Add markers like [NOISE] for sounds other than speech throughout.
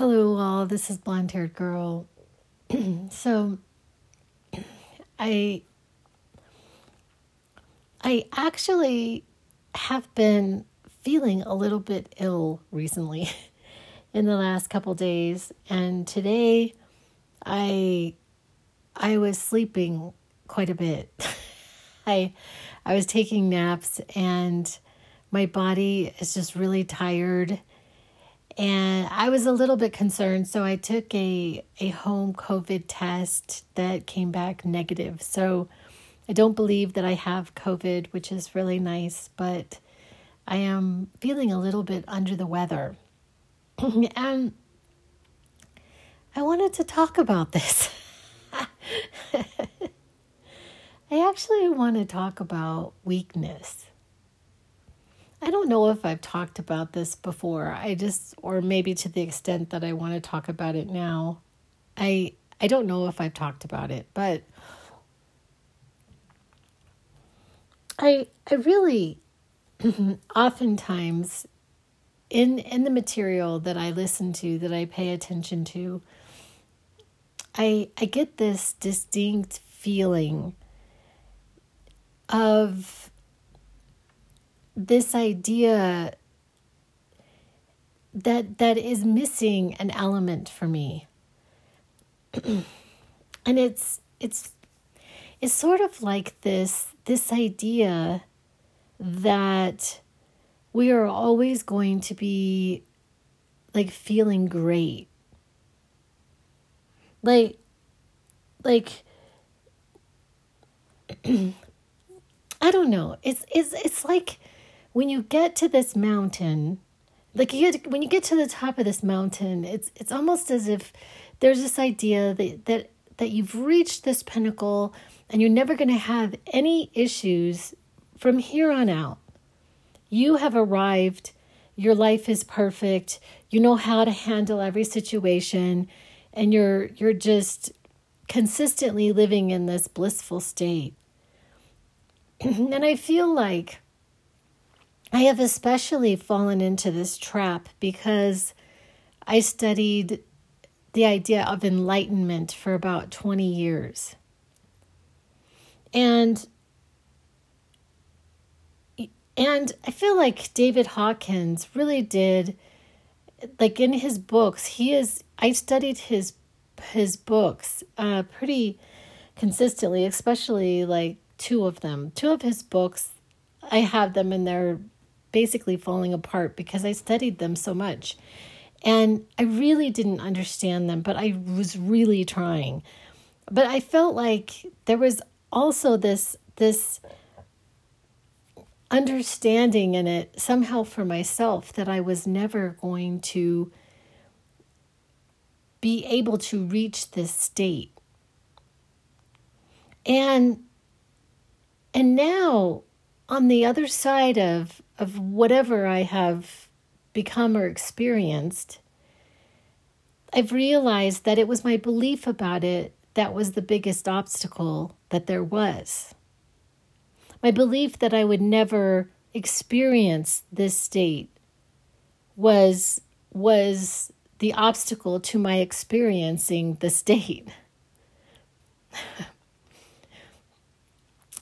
Hello, all. This is blonde haired girl. [CLEARS THROAT] so, I I actually have been feeling a little bit ill recently [LAUGHS] in the last couple days, and today I I was sleeping quite a bit. [LAUGHS] I I was taking naps and my body is just really tired and I was a little bit concerned, so I took a a home COVID test that came back negative. So I don't believe that I have COVID, which is really nice, but I am feeling a little bit under the weather. [CLEARS THROAT] and I wanted to talk about this. [LAUGHS] I actually want to talk about weakness. I don't know if I've talked about this before. I just or maybe to the extent that I want to talk about it now. I I don't know if I've talked about it, but I I really [CLEARS THROAT] oftentimes in in the material that I listen to that I pay attention to I I get this distinct feeling of this idea that that is missing an element for me [CLEARS THROAT] and it's it's it's sort of like this this idea that we are always going to be like feeling great like like [CLEARS THROAT] I don't know. It's it's it's like when you get to this mountain, like you get, when you get to the top of this mountain, it's it's almost as if there's this idea that that that you've reached this pinnacle and you're never going to have any issues from here on out. You have arrived. Your life is perfect. You know how to handle every situation and you're you're just consistently living in this blissful state. [CLEARS THROAT] and I feel like I have especially fallen into this trap because I studied the idea of enlightenment for about 20 years. And and I feel like David Hawkins really did like in his books, he is I studied his his books uh pretty consistently, especially like two of them. Two of his books I have them in their basically falling apart because I studied them so much. And I really didn't understand them, but I was really trying. But I felt like there was also this this understanding in it somehow for myself that I was never going to be able to reach this state. And and now on the other side of of whatever I have become or experienced, I've realized that it was my belief about it that was the biggest obstacle that there was. My belief that I would never experience this state was was the obstacle to my experiencing the state. [LAUGHS]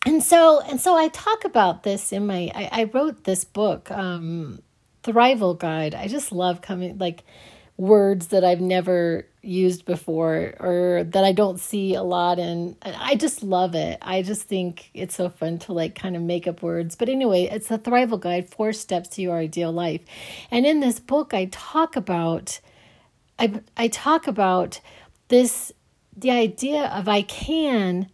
and so and so I talk about this in my I, I wrote this book, um, Thrival Guide. I just love coming like words that I've never used before or that I don't see a lot and I just love it. I just think it's so fun to like kind of make up words. But anyway, it's the Thrival Guide, Four Steps to Your Ideal Life. And in this book I talk about I I talk about this the idea of I can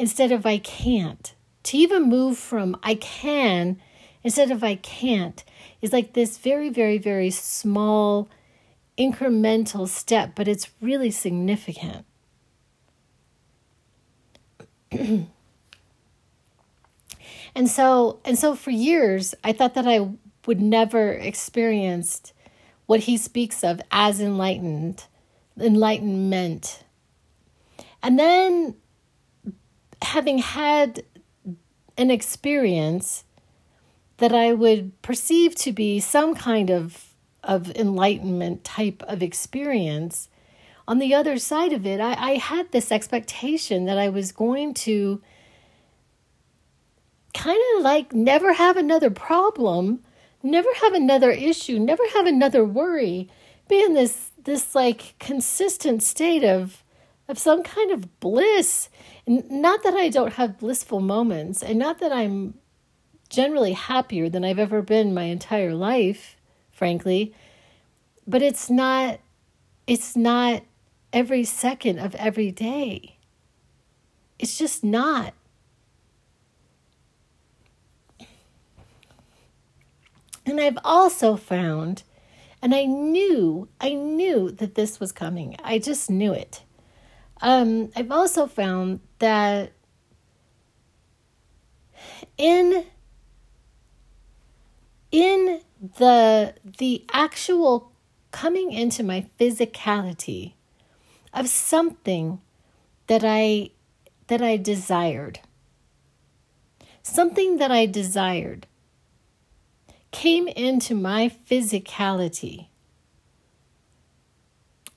instead of I can't. To even move from I can instead of I can't is like this very, very, very small incremental step, but it's really significant. [CLEARS THROAT] and so and so for years I thought that I would never experienced what he speaks of as enlightened enlightenment. And then having had an experience that I would perceive to be some kind of of enlightenment type of experience, on the other side of it, I, I had this expectation that I was going to kind of like never have another problem, never have another issue, never have another worry, be in this this like consistent state of of some kind of bliss. Not that I don't have blissful moments, and not that I'm generally happier than I've ever been my entire life, frankly, but it's not it's not every second of every day. It's just not. And I've also found, and I knew, I knew that this was coming. I just knew it. Um, I've also found that in in the the actual coming into my physicality of something that I that I desired. Something that I desired came into my physicality.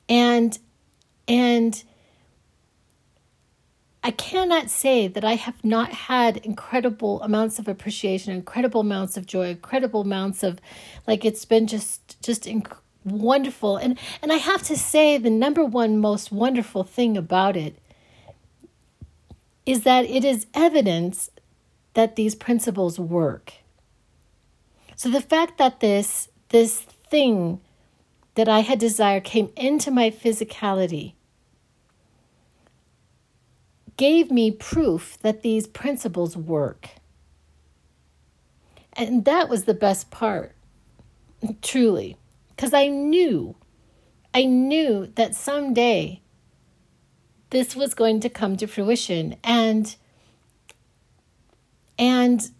And and I cannot say that I have not had incredible amounts of appreciation, incredible amounts of joy, incredible amounts of like it's been just just inc- wonderful. And and I have to say the number one most wonderful thing about it is that it is evidence that these principles work. So the fact that this this thing that I had desired came into my physicality gave me proof that these principles work. And that was the best part, truly because I knew, I knew that someday this was going to come to fruition. And, and,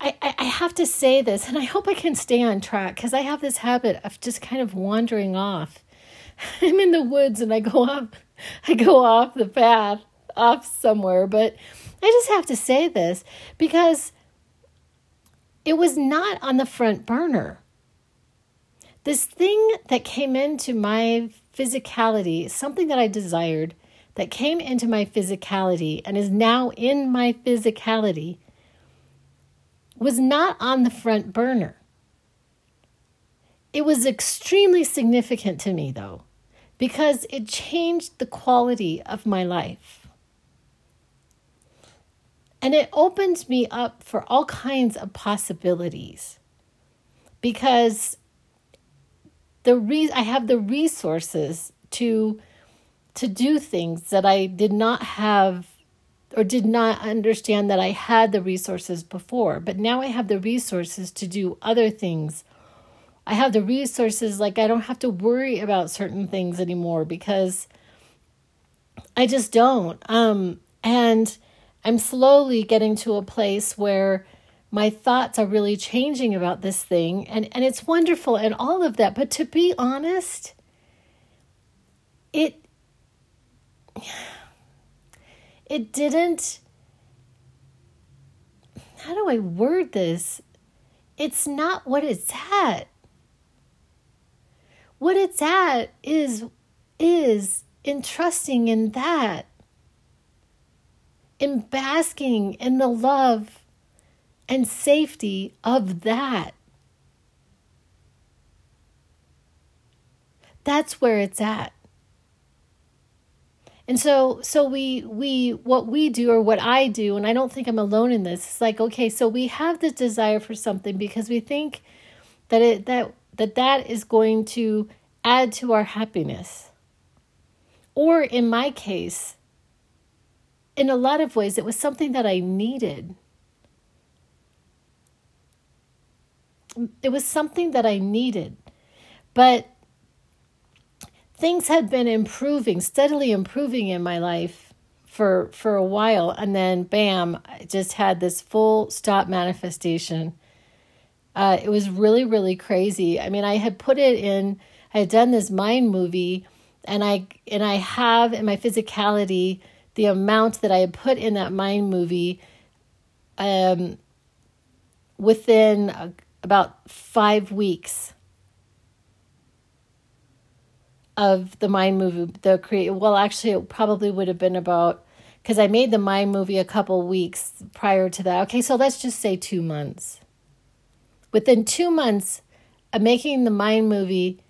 I, I have to say this, and I hope I can stay on track because I have this habit of just kind of wandering off. [LAUGHS] I'm in the woods and I go off, [LAUGHS] I go off the path, off somewhere. But I just have to say this because it was not on the front burner. This thing that came into my physicality, something that I desired, that came into my physicality and is now in my physicality, was not on the front burner. It was extremely significant to me, though, because it changed the quality of my life. And it opened me up for all kinds of possibilities because the re- I have the resources to to do things that I did not have or did not understand that I had the resources before. But now I have the resources to do other things. I have the resources, like I don't have to worry about certain things anymore because I just don't. Um, and I'm slowly getting to a place where my thoughts are really changing about this thing and and it's wonderful and all of that but to be honest it it didn't how do I word this it's not what it's at what it's at is is in trusting in that in basking in the love and safety of that. That's where it's at. And so so we we what we do or what I do and I don't think I'm alone in this. It's like okay, so we have this desire for something because we think that it that that that is going to add to our happiness. Or in my case, in a lot of ways, it was something that I needed. It was something that I needed. But things had been improving, steadily improving in my life for for a while and then bam, I just had this full stop manifestation. Uh, it was really really crazy. I mean, I had put it in I had done this mind movie and I and I have in my physicality the amount that I had put in that mind movie um, within a, about five weeks of the mind movie the create well actually it probably would have been about because i made the mind movie a couple weeks prior to that okay so let's just say two months within two months of making the mind movie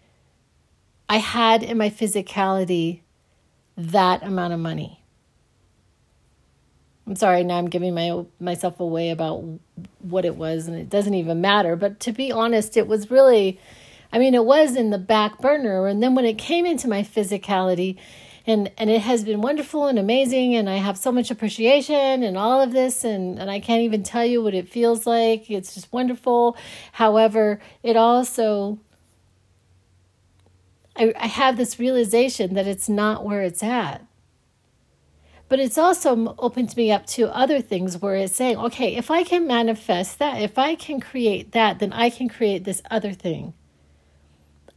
i had in my physicality that amount of money i'm sorry now i'm giving my myself away about what it was and it doesn't even matter but to be honest it was really I mean, it was in the back burner. And then when it came into my physicality, and, and it has been wonderful and amazing, and I have so much appreciation and all of this, and, and I can't even tell you what it feels like. It's just wonderful. However, it also, I, I have this realization that it's not where it's at but it's also opened me up to other things where it's saying, okay, if I can manifest that, if I can create that, then I can create this other thing.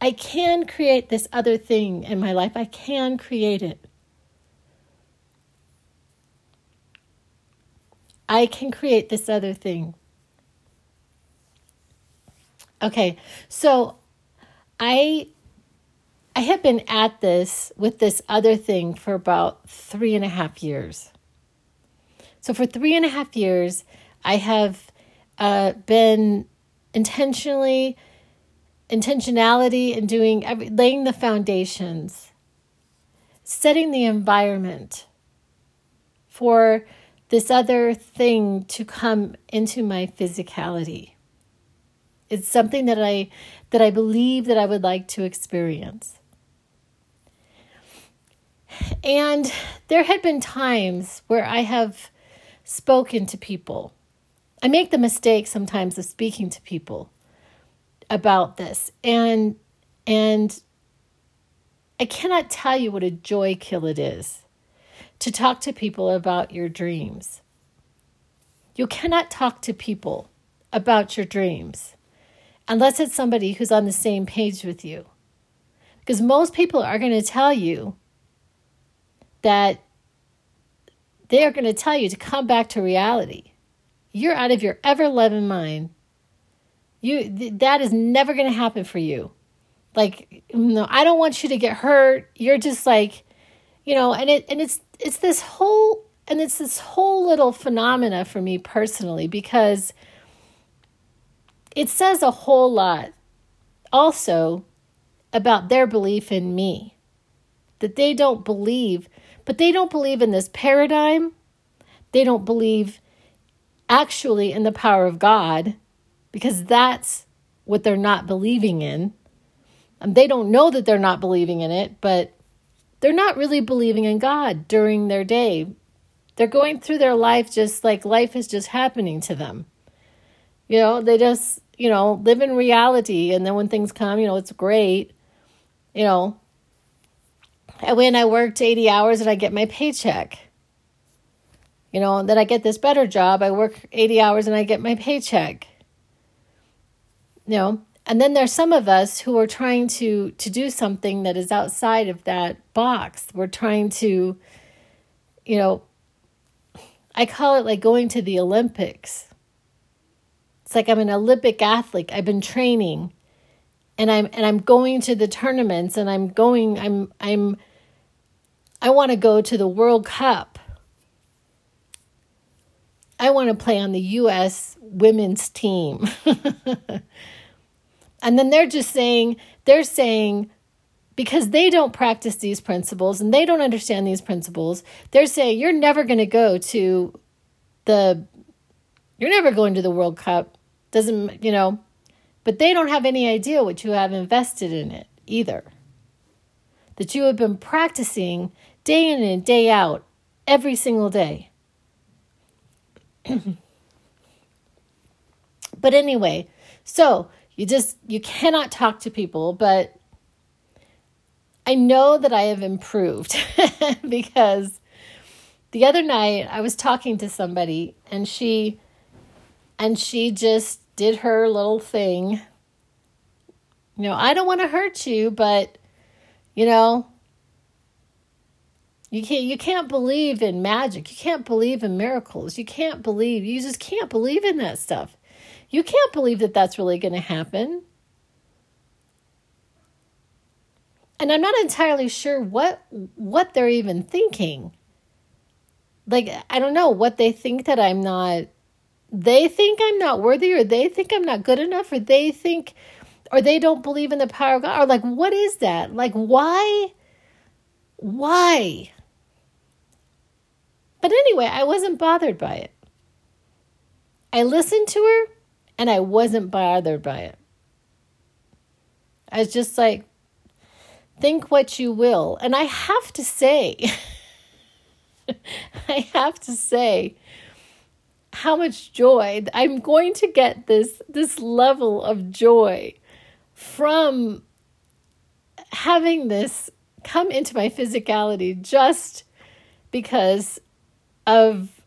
I can create this other thing in my life. I can create it. I can create this other thing. Okay, so I I have been at this with this other thing for about three and a half years. So for three and a half years, I have uh, been intentionally intentionality and doing every, laying the foundations, setting the environment for this other thing to come into my physicality. It's something that I that I believe that I would like to experience. And there had been times where I have spoken to people. I make the mistake sometimes of speaking to people about this and and I cannot tell you what a joy kill it is to talk to people about your dreams. You cannot talk to people about your dreams unless it's somebody who's on the same page with you. Because most people are going to tell you that they are going to tell you to come back to reality. You're out of your ever loving mind you th- that is never going to happen for you. Like no, I don't want you to get hurt. You're just like, you know, and it and it's it's this whole and it's this whole little phenomena for me personally because it says a whole lot also about their belief in me. That they don't believe, but they don't believe in this paradigm. They don't believe actually in the power of God because that's what they're not believing in. And they don't know that they're not believing in it, but they're not really believing in God during their day. They're going through their life just like life is just happening to them. You know, they just, you know, live in reality. And then when things come, you know, it's great. You know, and when I worked 80 hours and I get my paycheck. You know, then I get this better job. I work 80 hours and I get my paycheck you know and then there's some of us who are trying to to do something that is outside of that box. We're trying to you know i call it like going to the olympics. It's like i'm an olympic athlete. I've been training. And i'm and i'm going to the tournaments and i'm going i'm i'm i want to go to the world cup. I want to play on the US women's team. [LAUGHS] and then they're just saying, they're saying, because they don't practice these principles and they don't understand these principles, they're saying, you're never going to go to the, you're never going to the World Cup. Doesn't, you know, but they don't have any idea what you have invested in it either. That you have been practicing day in and day out every single day. [CLEARS THROAT] but anyway, so you just you cannot talk to people, but I know that I have improved [LAUGHS] because the other night I was talking to somebody and she and she just did her little thing. You know, I don't want to hurt you, but you know, you can't you can't believe in magic. You can't believe in miracles. You can't believe you just can't believe in that stuff. You can't believe that that's really going to happen. And I'm not entirely sure what what they're even thinking. Like I don't know what they think that I'm not they think I'm not worthy or they think I'm not good enough or they think or they don't believe in the power of God or like what is that? Like why why? But anyway, I wasn't bothered by it. I listened to her and I wasn't bothered by it. I was just like, think what you will. And I have to say, [LAUGHS] I have to say, how much joy I'm going to get this this level of joy from having this come into my physicality just because of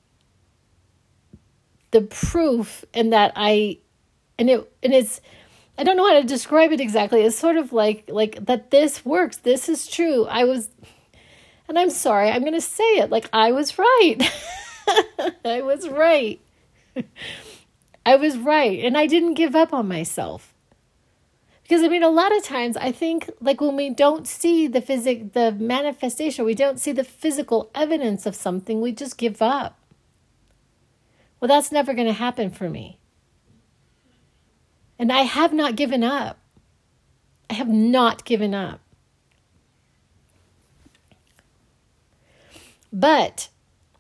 the proof and that I and it and it's I don't know how to describe it exactly. It's sort of like like that this works. This is true. I was and I'm sorry, I'm going to say it like I was right. [LAUGHS] I was right. [LAUGHS] I was right and I didn't give up on myself. Because I mean a lot of times I think like when we don't see the physic the manifestation, we don't see the physical evidence of something, we just give up. Well, that's never going to happen for me. And I have not given up. I have not given up. But,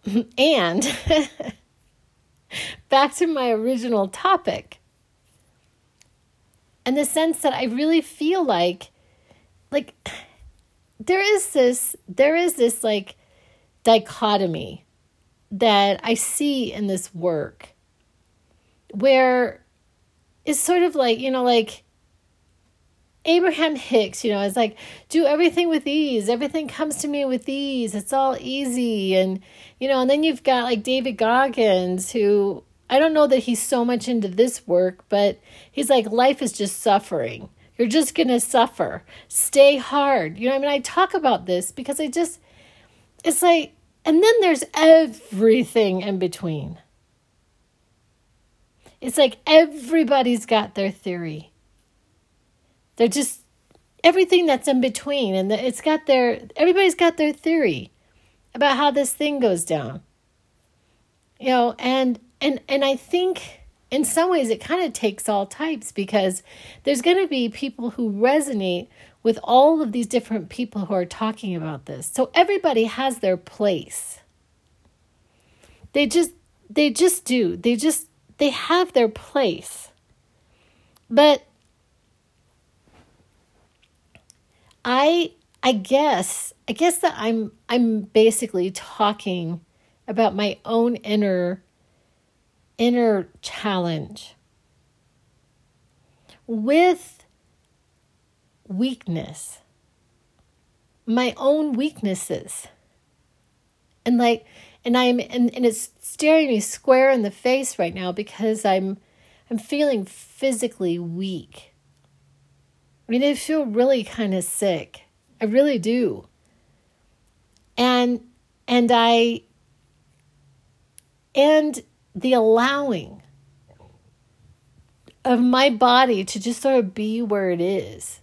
[LAUGHS] and [LAUGHS] back to my original topic, in the sense that I really feel like, like, [SIGHS] there is this, there is this like dichotomy that I see in this work where it's sort of like, you know, like Abraham Hicks, you know, is like, do everything with ease. Everything comes to me with ease. It's all easy. And, you know, and then you've got like David Goggins, who I don't know that he's so much into this work, but he's like, life is just suffering. You're just going to suffer. Stay hard. You know, I mean, I talk about this because I just, it's like, and then there's everything in between. It's like everybody's got their theory. They're just everything that's in between and it's got their everybody's got their theory about how this thing goes down. You know, and and and I think in some ways it kind of takes all types because there's going to be people who resonate with all of these different people who are talking about this. So everybody has their place. They just they just do. They just they have their place. But I I guess I guess that I'm I'm basically talking about my own inner inner challenge with weakness my own weaknesses and like and I'm and, and it's staring me square in the face right now because I'm I'm feeling physically weak. I mean, I feel really kind of sick. I really do. And and I and the allowing of my body to just sort of be where it is.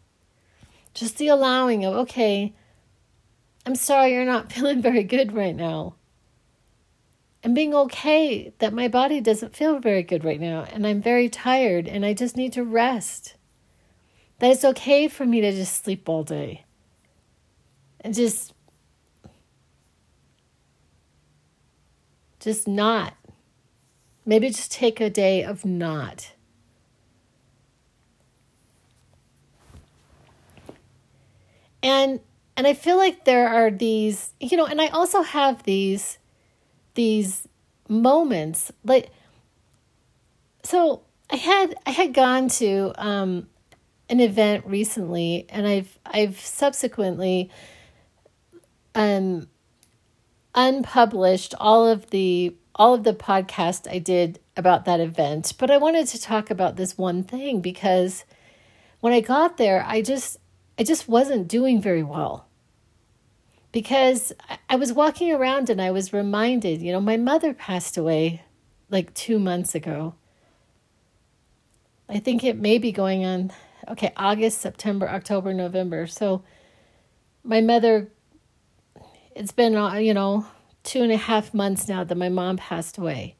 Just the allowing of, okay, I'm sorry you're not [LAUGHS] feeling very good right now and being okay that my body doesn't feel very good right now and I'm very tired and I just need to rest. That it's okay for me to just sleep all day and just just not. Maybe just take a day of not. And and I feel like there are these, you know, and I also have these these moments like so I had I had gone to um, an event recently, and I've I've subsequently um, unpublished all of the all of the podcast I did about that event. But I wanted to talk about this one thing because when I got there, I just I just wasn't doing very well because I was walking around and I was reminded, you know, my mother passed away like two months ago. I think it may be going on, okay, August, September, October, November. So my mother, it's been, uh, you know, two and a half months now that my mom passed away.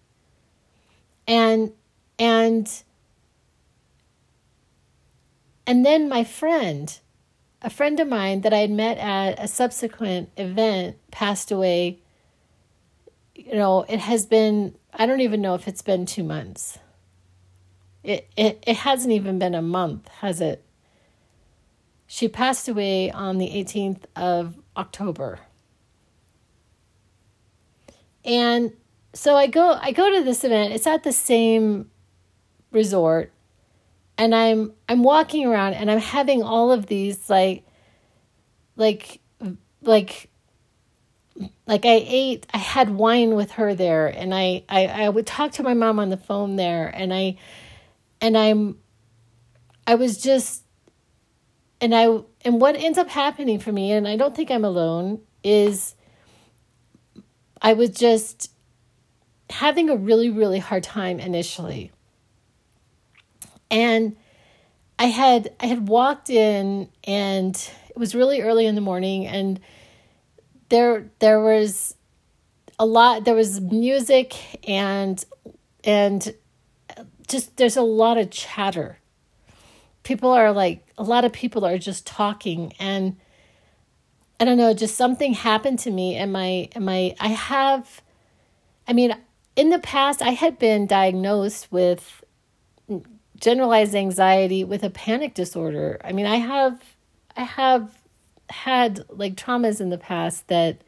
And, and, and then my friend, a friend of mine that I had met at a subsequent event passed away. You know, it has been, I don't even know if it's been two months. It, it, it hasn't even been a month, has it? She passed away on the 18th of October. And so I go I go to this event. It's at the same resort and I'm I'm walking around and I'm having all of these like like like like I ate I had wine with her there and I, I I would talk to my mom on the phone there and I and I'm I was just and I and what ends up happening for me and I don't think I'm alone is I was just having a really really hard time initially. And I had I had walked in and it was really early in the morning and there there was a lot there was music and and just there's a lot of chatter. People are like a lot of people are just talking and I don't know, just something happened to me and my and my I have I mean, in the past I had been diagnosed with generalized anxiety with a panic disorder. I mean, I have I have had like traumas in the past that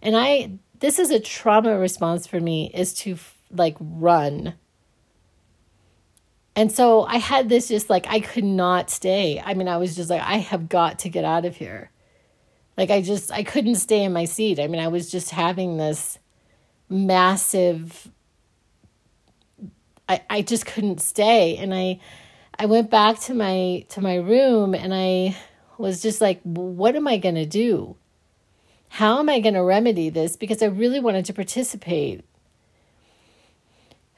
and I this is a trauma response for me is to like run and so I had this just like, I could not stay. I mean, I was just like, I have got to get out of here. Like, I just, I couldn't stay in my seat. I mean, I was just having this massive, I, I just couldn't stay. And I, I went back to my, to my room and I was just like, what am I going to do? How am I going to remedy this? Because I really wanted to participate.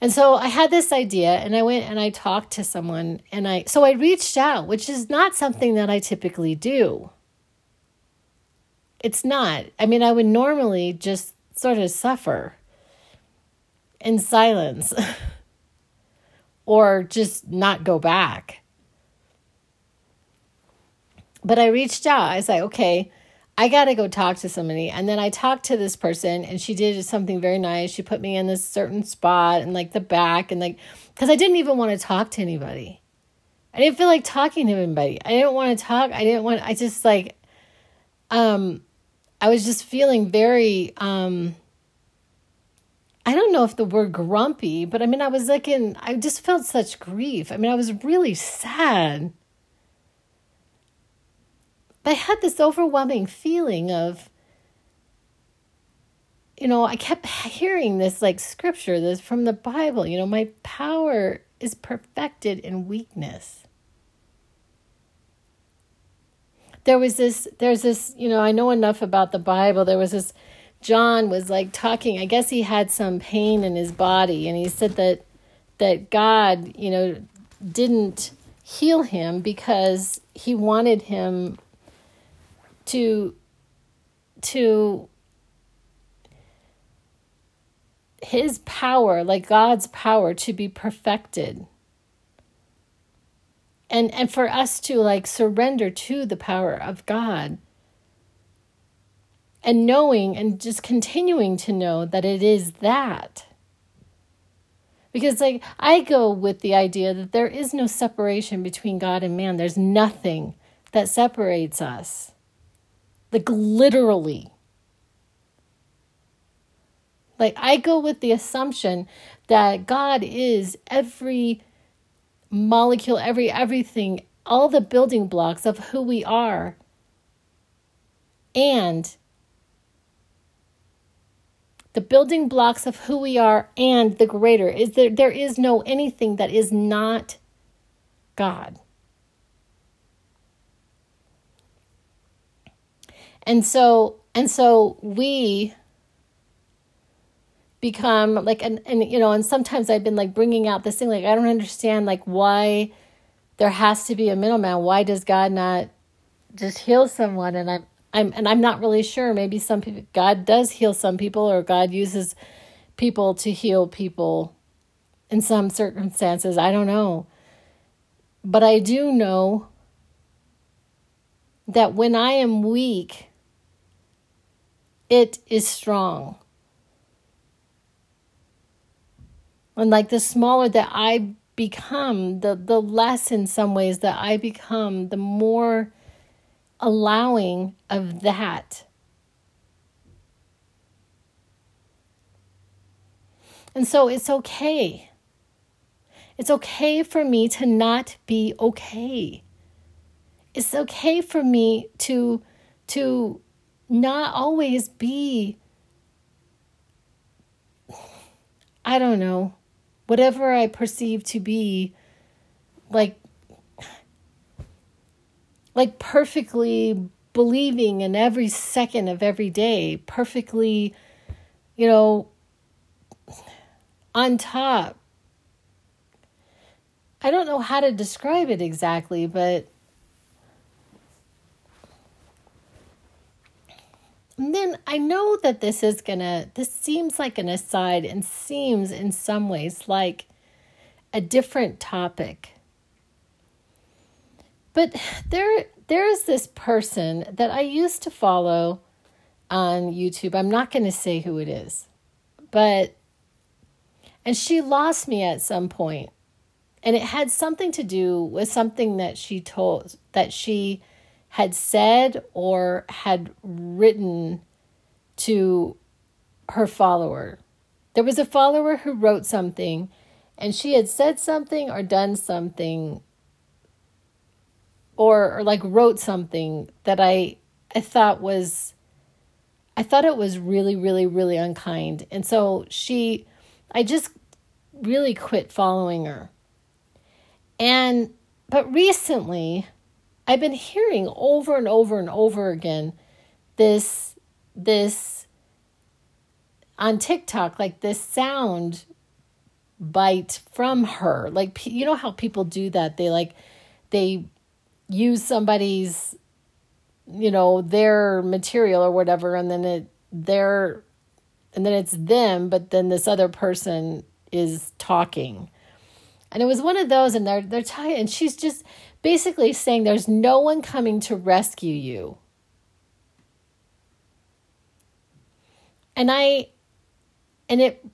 And so I had this idea and I went and I talked to someone and I so I reached out, which is not something that I typically do. It's not. I mean, I would normally just sort of suffer in silence [LAUGHS] or just not go back. But I reached out. I was like, okay, I got to go talk to somebody. And then I talked to this person and she did something very nice. She put me in this certain spot and like the back and like, because I didn't even want to talk to anybody. I didn't feel like talking to anybody. I didn't want to talk. I didn't want, I just like, um, I was just feeling very, um, I don't know if the word grumpy, but I mean, I was like in, I just felt such grief. I mean, I was really sad. But I had this overwhelming feeling of, you know, I kept hearing this like scripture, this from the Bible, you know, my power is perfected in weakness. There was this, there's this, you know, I know enough about the Bible. There was this, John was like talking, I guess he had some pain in his body, and he said that that God, you know, didn't heal him because he wanted him to to his power like god's power to be perfected. And and for us to like surrender to the power of god and knowing and just continuing to know that it is that because like i go with the idea that there is no separation between god and man there's nothing that separates us like literally. Like I go with the assumption that God is every molecule, every everything, all the building blocks of who we are. And the building blocks of who we are and the greater is there there is no anything that is not God. And so and so we become like and and you know and sometimes I've been like bringing out this thing like I don't understand like why there has to be a middleman. Why does God not just heal someone? And I'm I'm and I'm not really sure. Maybe some people God does heal some people or God uses people to heal people in some circumstances. I don't know. But I do know that when I am weak, it is strong. And like the smaller that I become, the, the less in some ways that I become, the more allowing of that. And so it's okay. It's okay for me to not be okay. It's okay for me to to not always be I don't know, whatever I perceive to be like like perfectly believing in every second of every day, perfectly, you know, on top. I don't know how to describe it exactly, but And then I know that this is gonna, this seems like an aside and seems in some ways like a different topic. But there, there is this person that I used to follow on YouTube. I'm not going to say who it is, but, and she lost me at some point. And it had something to do with something that she told, that she had said or had written to her follower. There was a follower who wrote something, and she had said something or done something or, or like wrote something that I I thought was I thought it was really really really unkind. And so she I just really quit following her. And but recently I've been hearing over and over and over again this this on TikTok like this sound bite from her. Like you know how people do that? They like they use somebody's you know their material or whatever and then it their and then it's them but then this other person is talking and it was one of those and they're they're talking and she's just basically saying there's no one coming to rescue you. And I, and it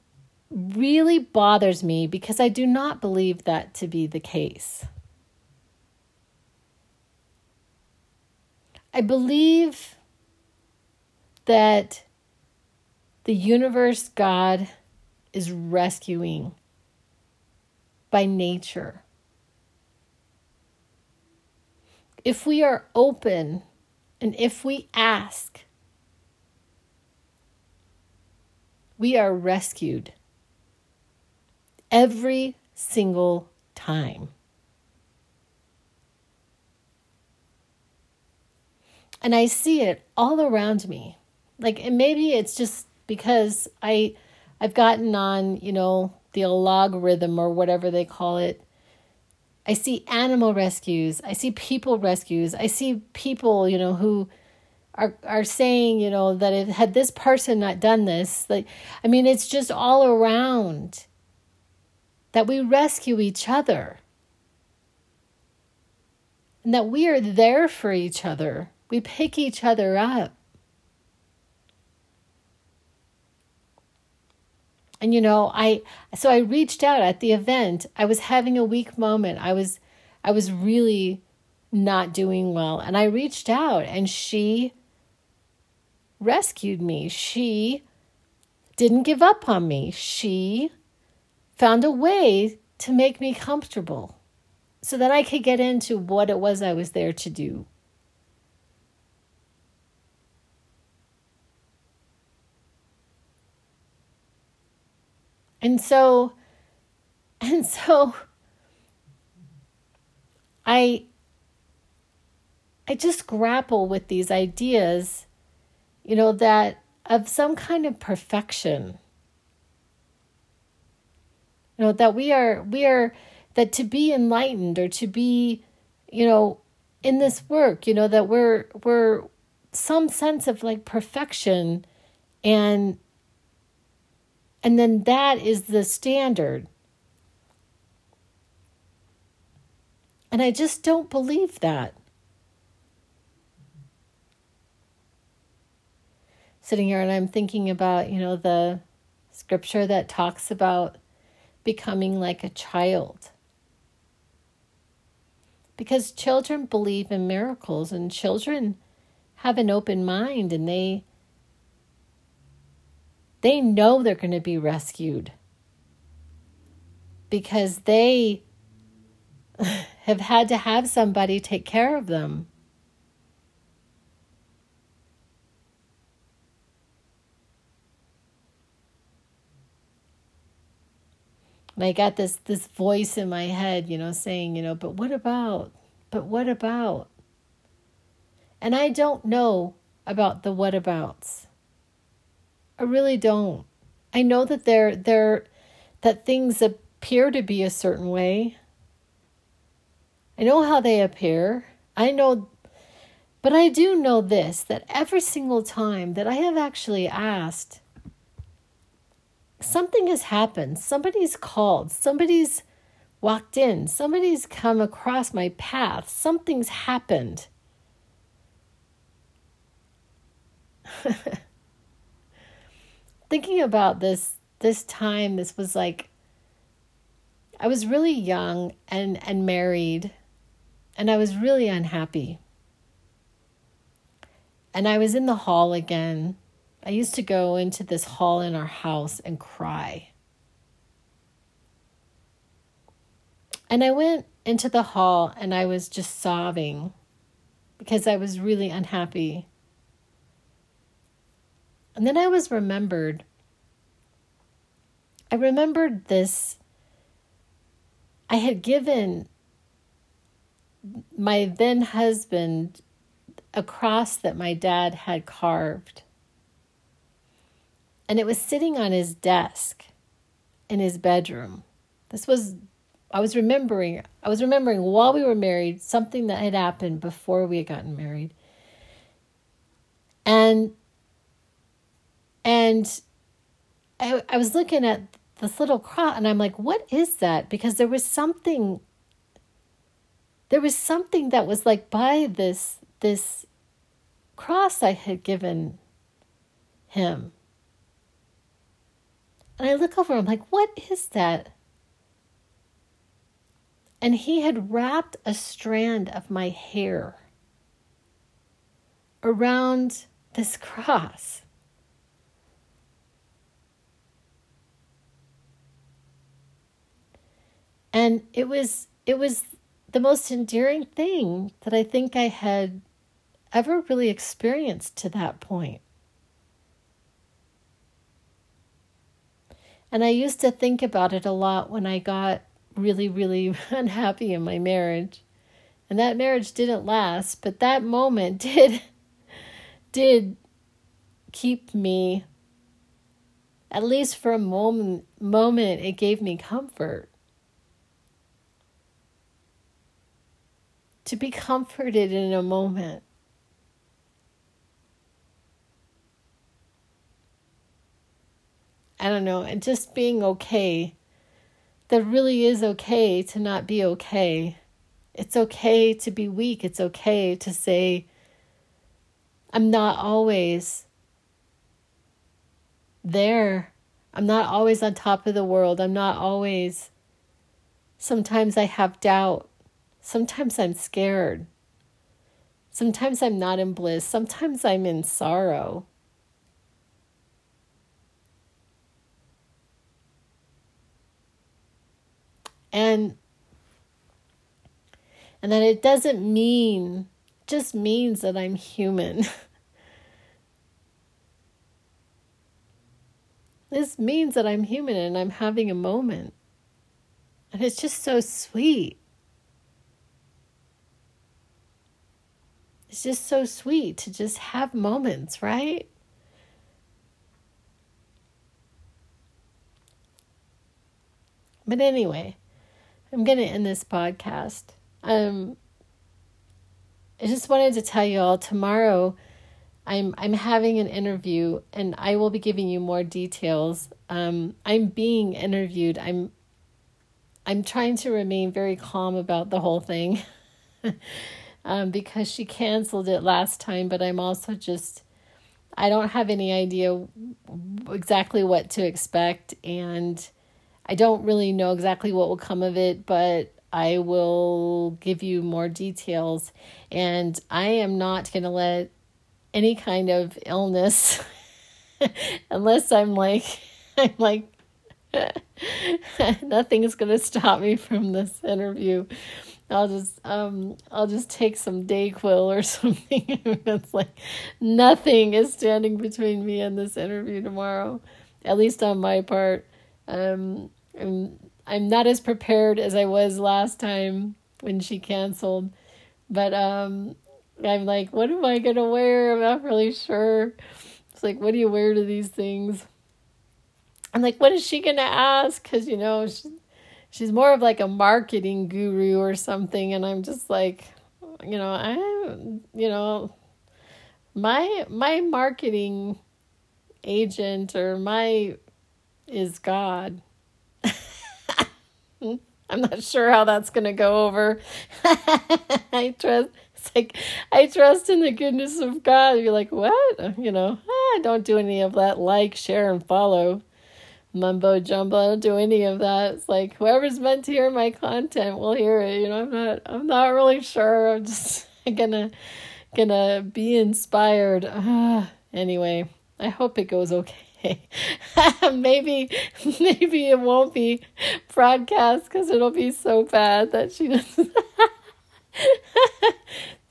really bothers me because I do not believe that to be the case. I believe that the universe God is rescuing by nature. if we are open and if we ask, we are rescued every single time. And I see it all around me. Like and maybe it's just because I I've gotten on, you know, the algorithm or whatever they call it I see animal rescues. I see people rescues. I see people, you know, who are are saying, you know, that if had this person not done this, like I mean, it's just all around that we rescue each other. And that we are there for each other. We pick each other up. and you know i so i reached out at the event. I was having a weak moment. I was i was really not doing well. And i reached out and she rescued me. She didn't give up on me. She found a way to make me comfortable so that i could get into what it was i was there to do And so, [LAUGHS] and so I I just grapple with these ideas, you know, that of some kind of perfection. You know, that we are we are that to be enlightened or to be, you know, in this work, you know, that we're we're some sense of like perfection and and then that is the standard. And I just don't believe that. Sitting here and I'm thinking about, you know, the scripture that talks about becoming like a child. Because children believe in miracles and children have an open mind and they they know they're going to be rescued because they [LAUGHS] have had to have somebody take care of them. And I got this this voice in my head, you know, saying, you know, but what about? But what about? And I don't know about the whatabouts. I really don't. I know that they're they're that things appear to be a certain way. I know how they appear. I know but I do know this that every single time that I have actually asked something has happened. Somebody's called. Somebody's walked in. Somebody's come across my path. Something's happened. [LAUGHS] thinking about this this time this was like I was really young and and married and I was really unhappy. And I was in the hall again. I used to go into this hall in our house and cry. And I went into the hall and I was just sobbing because I was really unhappy. And then I was remembered. I remembered this. I had given my then husband a cross that my dad had carved. And it was sitting on his desk in his bedroom. This was I was remembering I was remembering while we were married something that had happened before we had gotten married. And and I, I was looking at this little cross and I'm like, what is that? Because there was something there was something that was like by this this cross I had given him. And I look over, I'm like, what is that? And he had wrapped a strand of my hair around this [LAUGHS] cross. And it was it was the most endearing thing that I think I had ever really experienced to that point. And I used to think about it a lot when I got really, really [LAUGHS] unhappy in my marriage. And that marriage didn't last, but that moment [LAUGHS] did did keep me at least for a moment moment it gave me comfort. To be comforted in a moment. I don't know, and just being okay. That really is okay to not be okay. It's okay to be weak. It's okay to say, I'm not always there. I'm not always on top of the world. I'm not always. Sometimes I have doubt. Sometimes I'm scared. Sometimes I'm not in bliss. Sometimes I'm in sorrow. And and that it doesn't mean just means that I'm human. [LAUGHS] this means that I'm human and I'm having a moment. And it's just so sweet. It's just so sweet to just have moments, right? But anyway, I'm going to end this podcast. Um, I just wanted to tell you all tomorrow I'm I'm having an interview and I will be giving you more details. Um, I'm being interviewed. I'm I'm trying to remain very calm about the whole thing [LAUGHS] um, because she canceled it last time, but I'm also just I don't have any idea exactly what to expect and I don't really know exactly what will come of it, but I will give you more details. And I am not going to let any kind of illness, [LAUGHS] unless I'm like, [LAUGHS] I'm like, [LAUGHS] nothing is going to stop me from this interview. I'll just um I'll just take some Dayquil or [LAUGHS] something. it's like nothing is standing between me and this interview tomorrow, at least on my part. Um, I'm I'm not as prepared as I was last time when she canceled. But um I'm like, what am I gonna wear? I'm not really sure. It's like, what do you wear to these things? I'm like, what is she gonna ask? Because you know, she's more of like a marketing guru or something, and I'm just like, you know, I, you know, my my marketing agent or my is God. [LAUGHS] I'm not sure how that's going to go over. [LAUGHS] I trust. It's like I trust in the goodness of God. You're like, what? You know, I don't do any of that. Like, share, and follow. Mumbo jumbo. I don't do any of that. It's like whoever's meant to hear my content will hear it. You know, I'm not. I'm not really sure. I'm just [LAUGHS] gonna gonna be inspired. Uh, anyway, I hope it goes okay. [LAUGHS] maybe [LAUGHS] maybe it won't be broadcast because it'll be so bad that she doesn't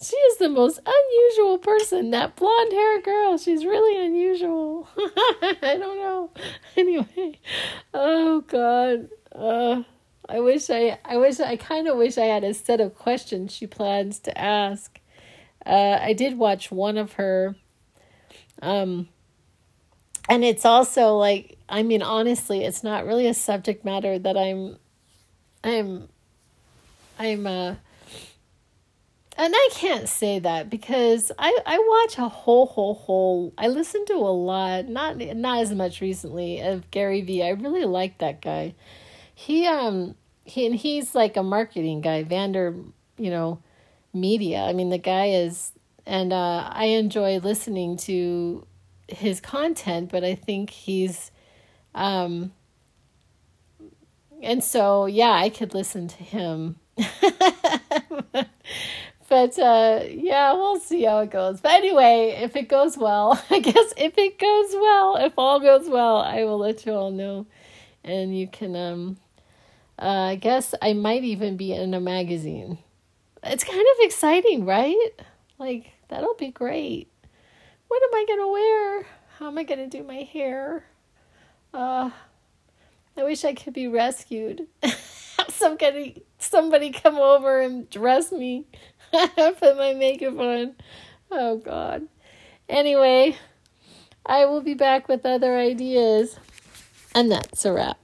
she is the most unusual person. That blonde hair girl she's really unusual. [LAUGHS] I don't know. [LAUGHS] Anyway. Oh god. Uh i wish i i wish i kind of wish i had a set of questions she plans to ask. Uh i did watch one of her um and it's also like i mean honestly it's not really a subject matter that i'm i'm i'm uh and I can't say that because I, I watch a whole whole whole I listen to a lot not not as much recently of Gary Vee. I really like that guy. He um he and he's like a marketing guy, Vayner, you know, media. I mean the guy is and uh I enjoy listening to his content, but I think he's um and so yeah, I could listen to him. [LAUGHS] but uh yeah, we'll see how it goes. But anyway, if it goes well, [LAUGHS] I guess if it goes well, if all goes well, I will let you all know. And you can um uh, I guess I might even be in a magazine. It's kind of exciting, right? Like that'll be great what am I to wear? How am I to do my hair? Uh, I wish I could be rescued. [LAUGHS] somebody, somebody come over and dress me. [LAUGHS] Put my makeup on. Oh, God. Anyway, I will be back with other ideas. And that's a wrap.